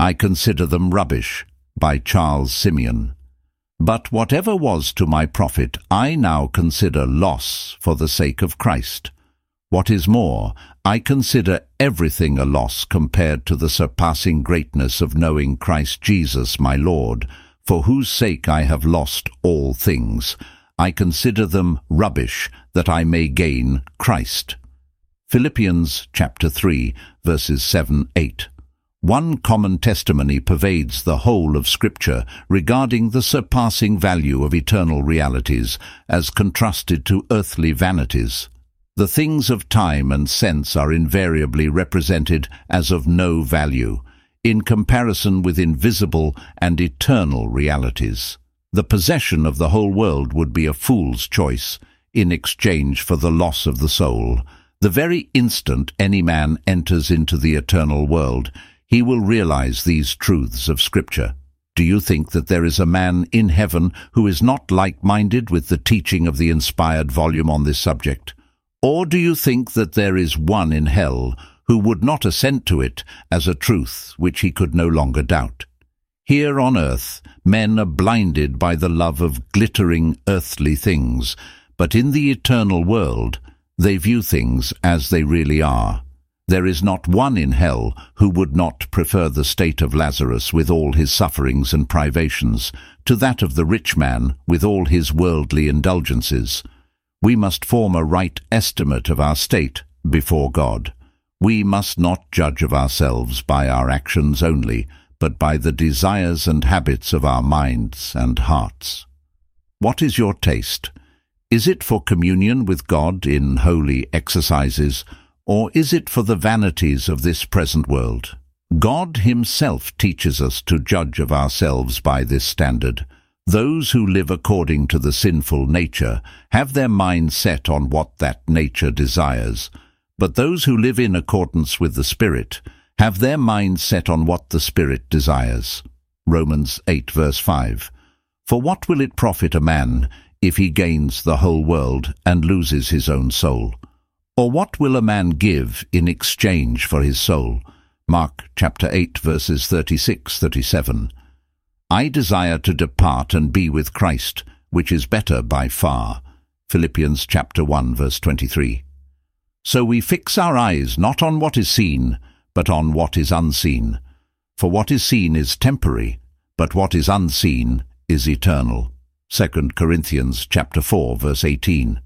I consider them rubbish, by Charles Simeon. But whatever was to my profit, I now consider loss for the sake of Christ. What is more, I consider everything a loss compared to the surpassing greatness of knowing Christ Jesus my Lord, for whose sake I have lost all things. I consider them rubbish, that I may gain Christ. Philippians chapter 3, verses 7-8 one common testimony pervades the whole of Scripture regarding the surpassing value of eternal realities as contrasted to earthly vanities. The things of time and sense are invariably represented as of no value, in comparison with invisible and eternal realities. The possession of the whole world would be a fool's choice, in exchange for the loss of the soul. The very instant any man enters into the eternal world, he will realize these truths of Scripture. Do you think that there is a man in heaven who is not like-minded with the teaching of the inspired volume on this subject? Or do you think that there is one in hell who would not assent to it as a truth which he could no longer doubt? Here on earth, men are blinded by the love of glittering earthly things, but in the eternal world, they view things as they really are. There is not one in hell who would not prefer the state of Lazarus with all his sufferings and privations to that of the rich man with all his worldly indulgences. We must form a right estimate of our state before God. We must not judge of ourselves by our actions only, but by the desires and habits of our minds and hearts. What is your taste? Is it for communion with God in holy exercises, or is it for the vanities of this present world? God himself teaches us to judge of ourselves by this standard. Those who live according to the sinful nature have their mind set on what that nature desires, but those who live in accordance with the Spirit have their mind set on what the Spirit desires. Romans 8 verse 5. For what will it profit a man if he gains the whole world and loses his own soul? Or what will a man give in exchange for his soul? Mark chapter 8 verses 36, 37. I desire to depart and be with Christ, which is better by far. Philippians chapter 1 verse 23. So we fix our eyes not on what is seen, but on what is unseen. For what is seen is temporary, but what is unseen is eternal. 2 Corinthians chapter 4 verse 18.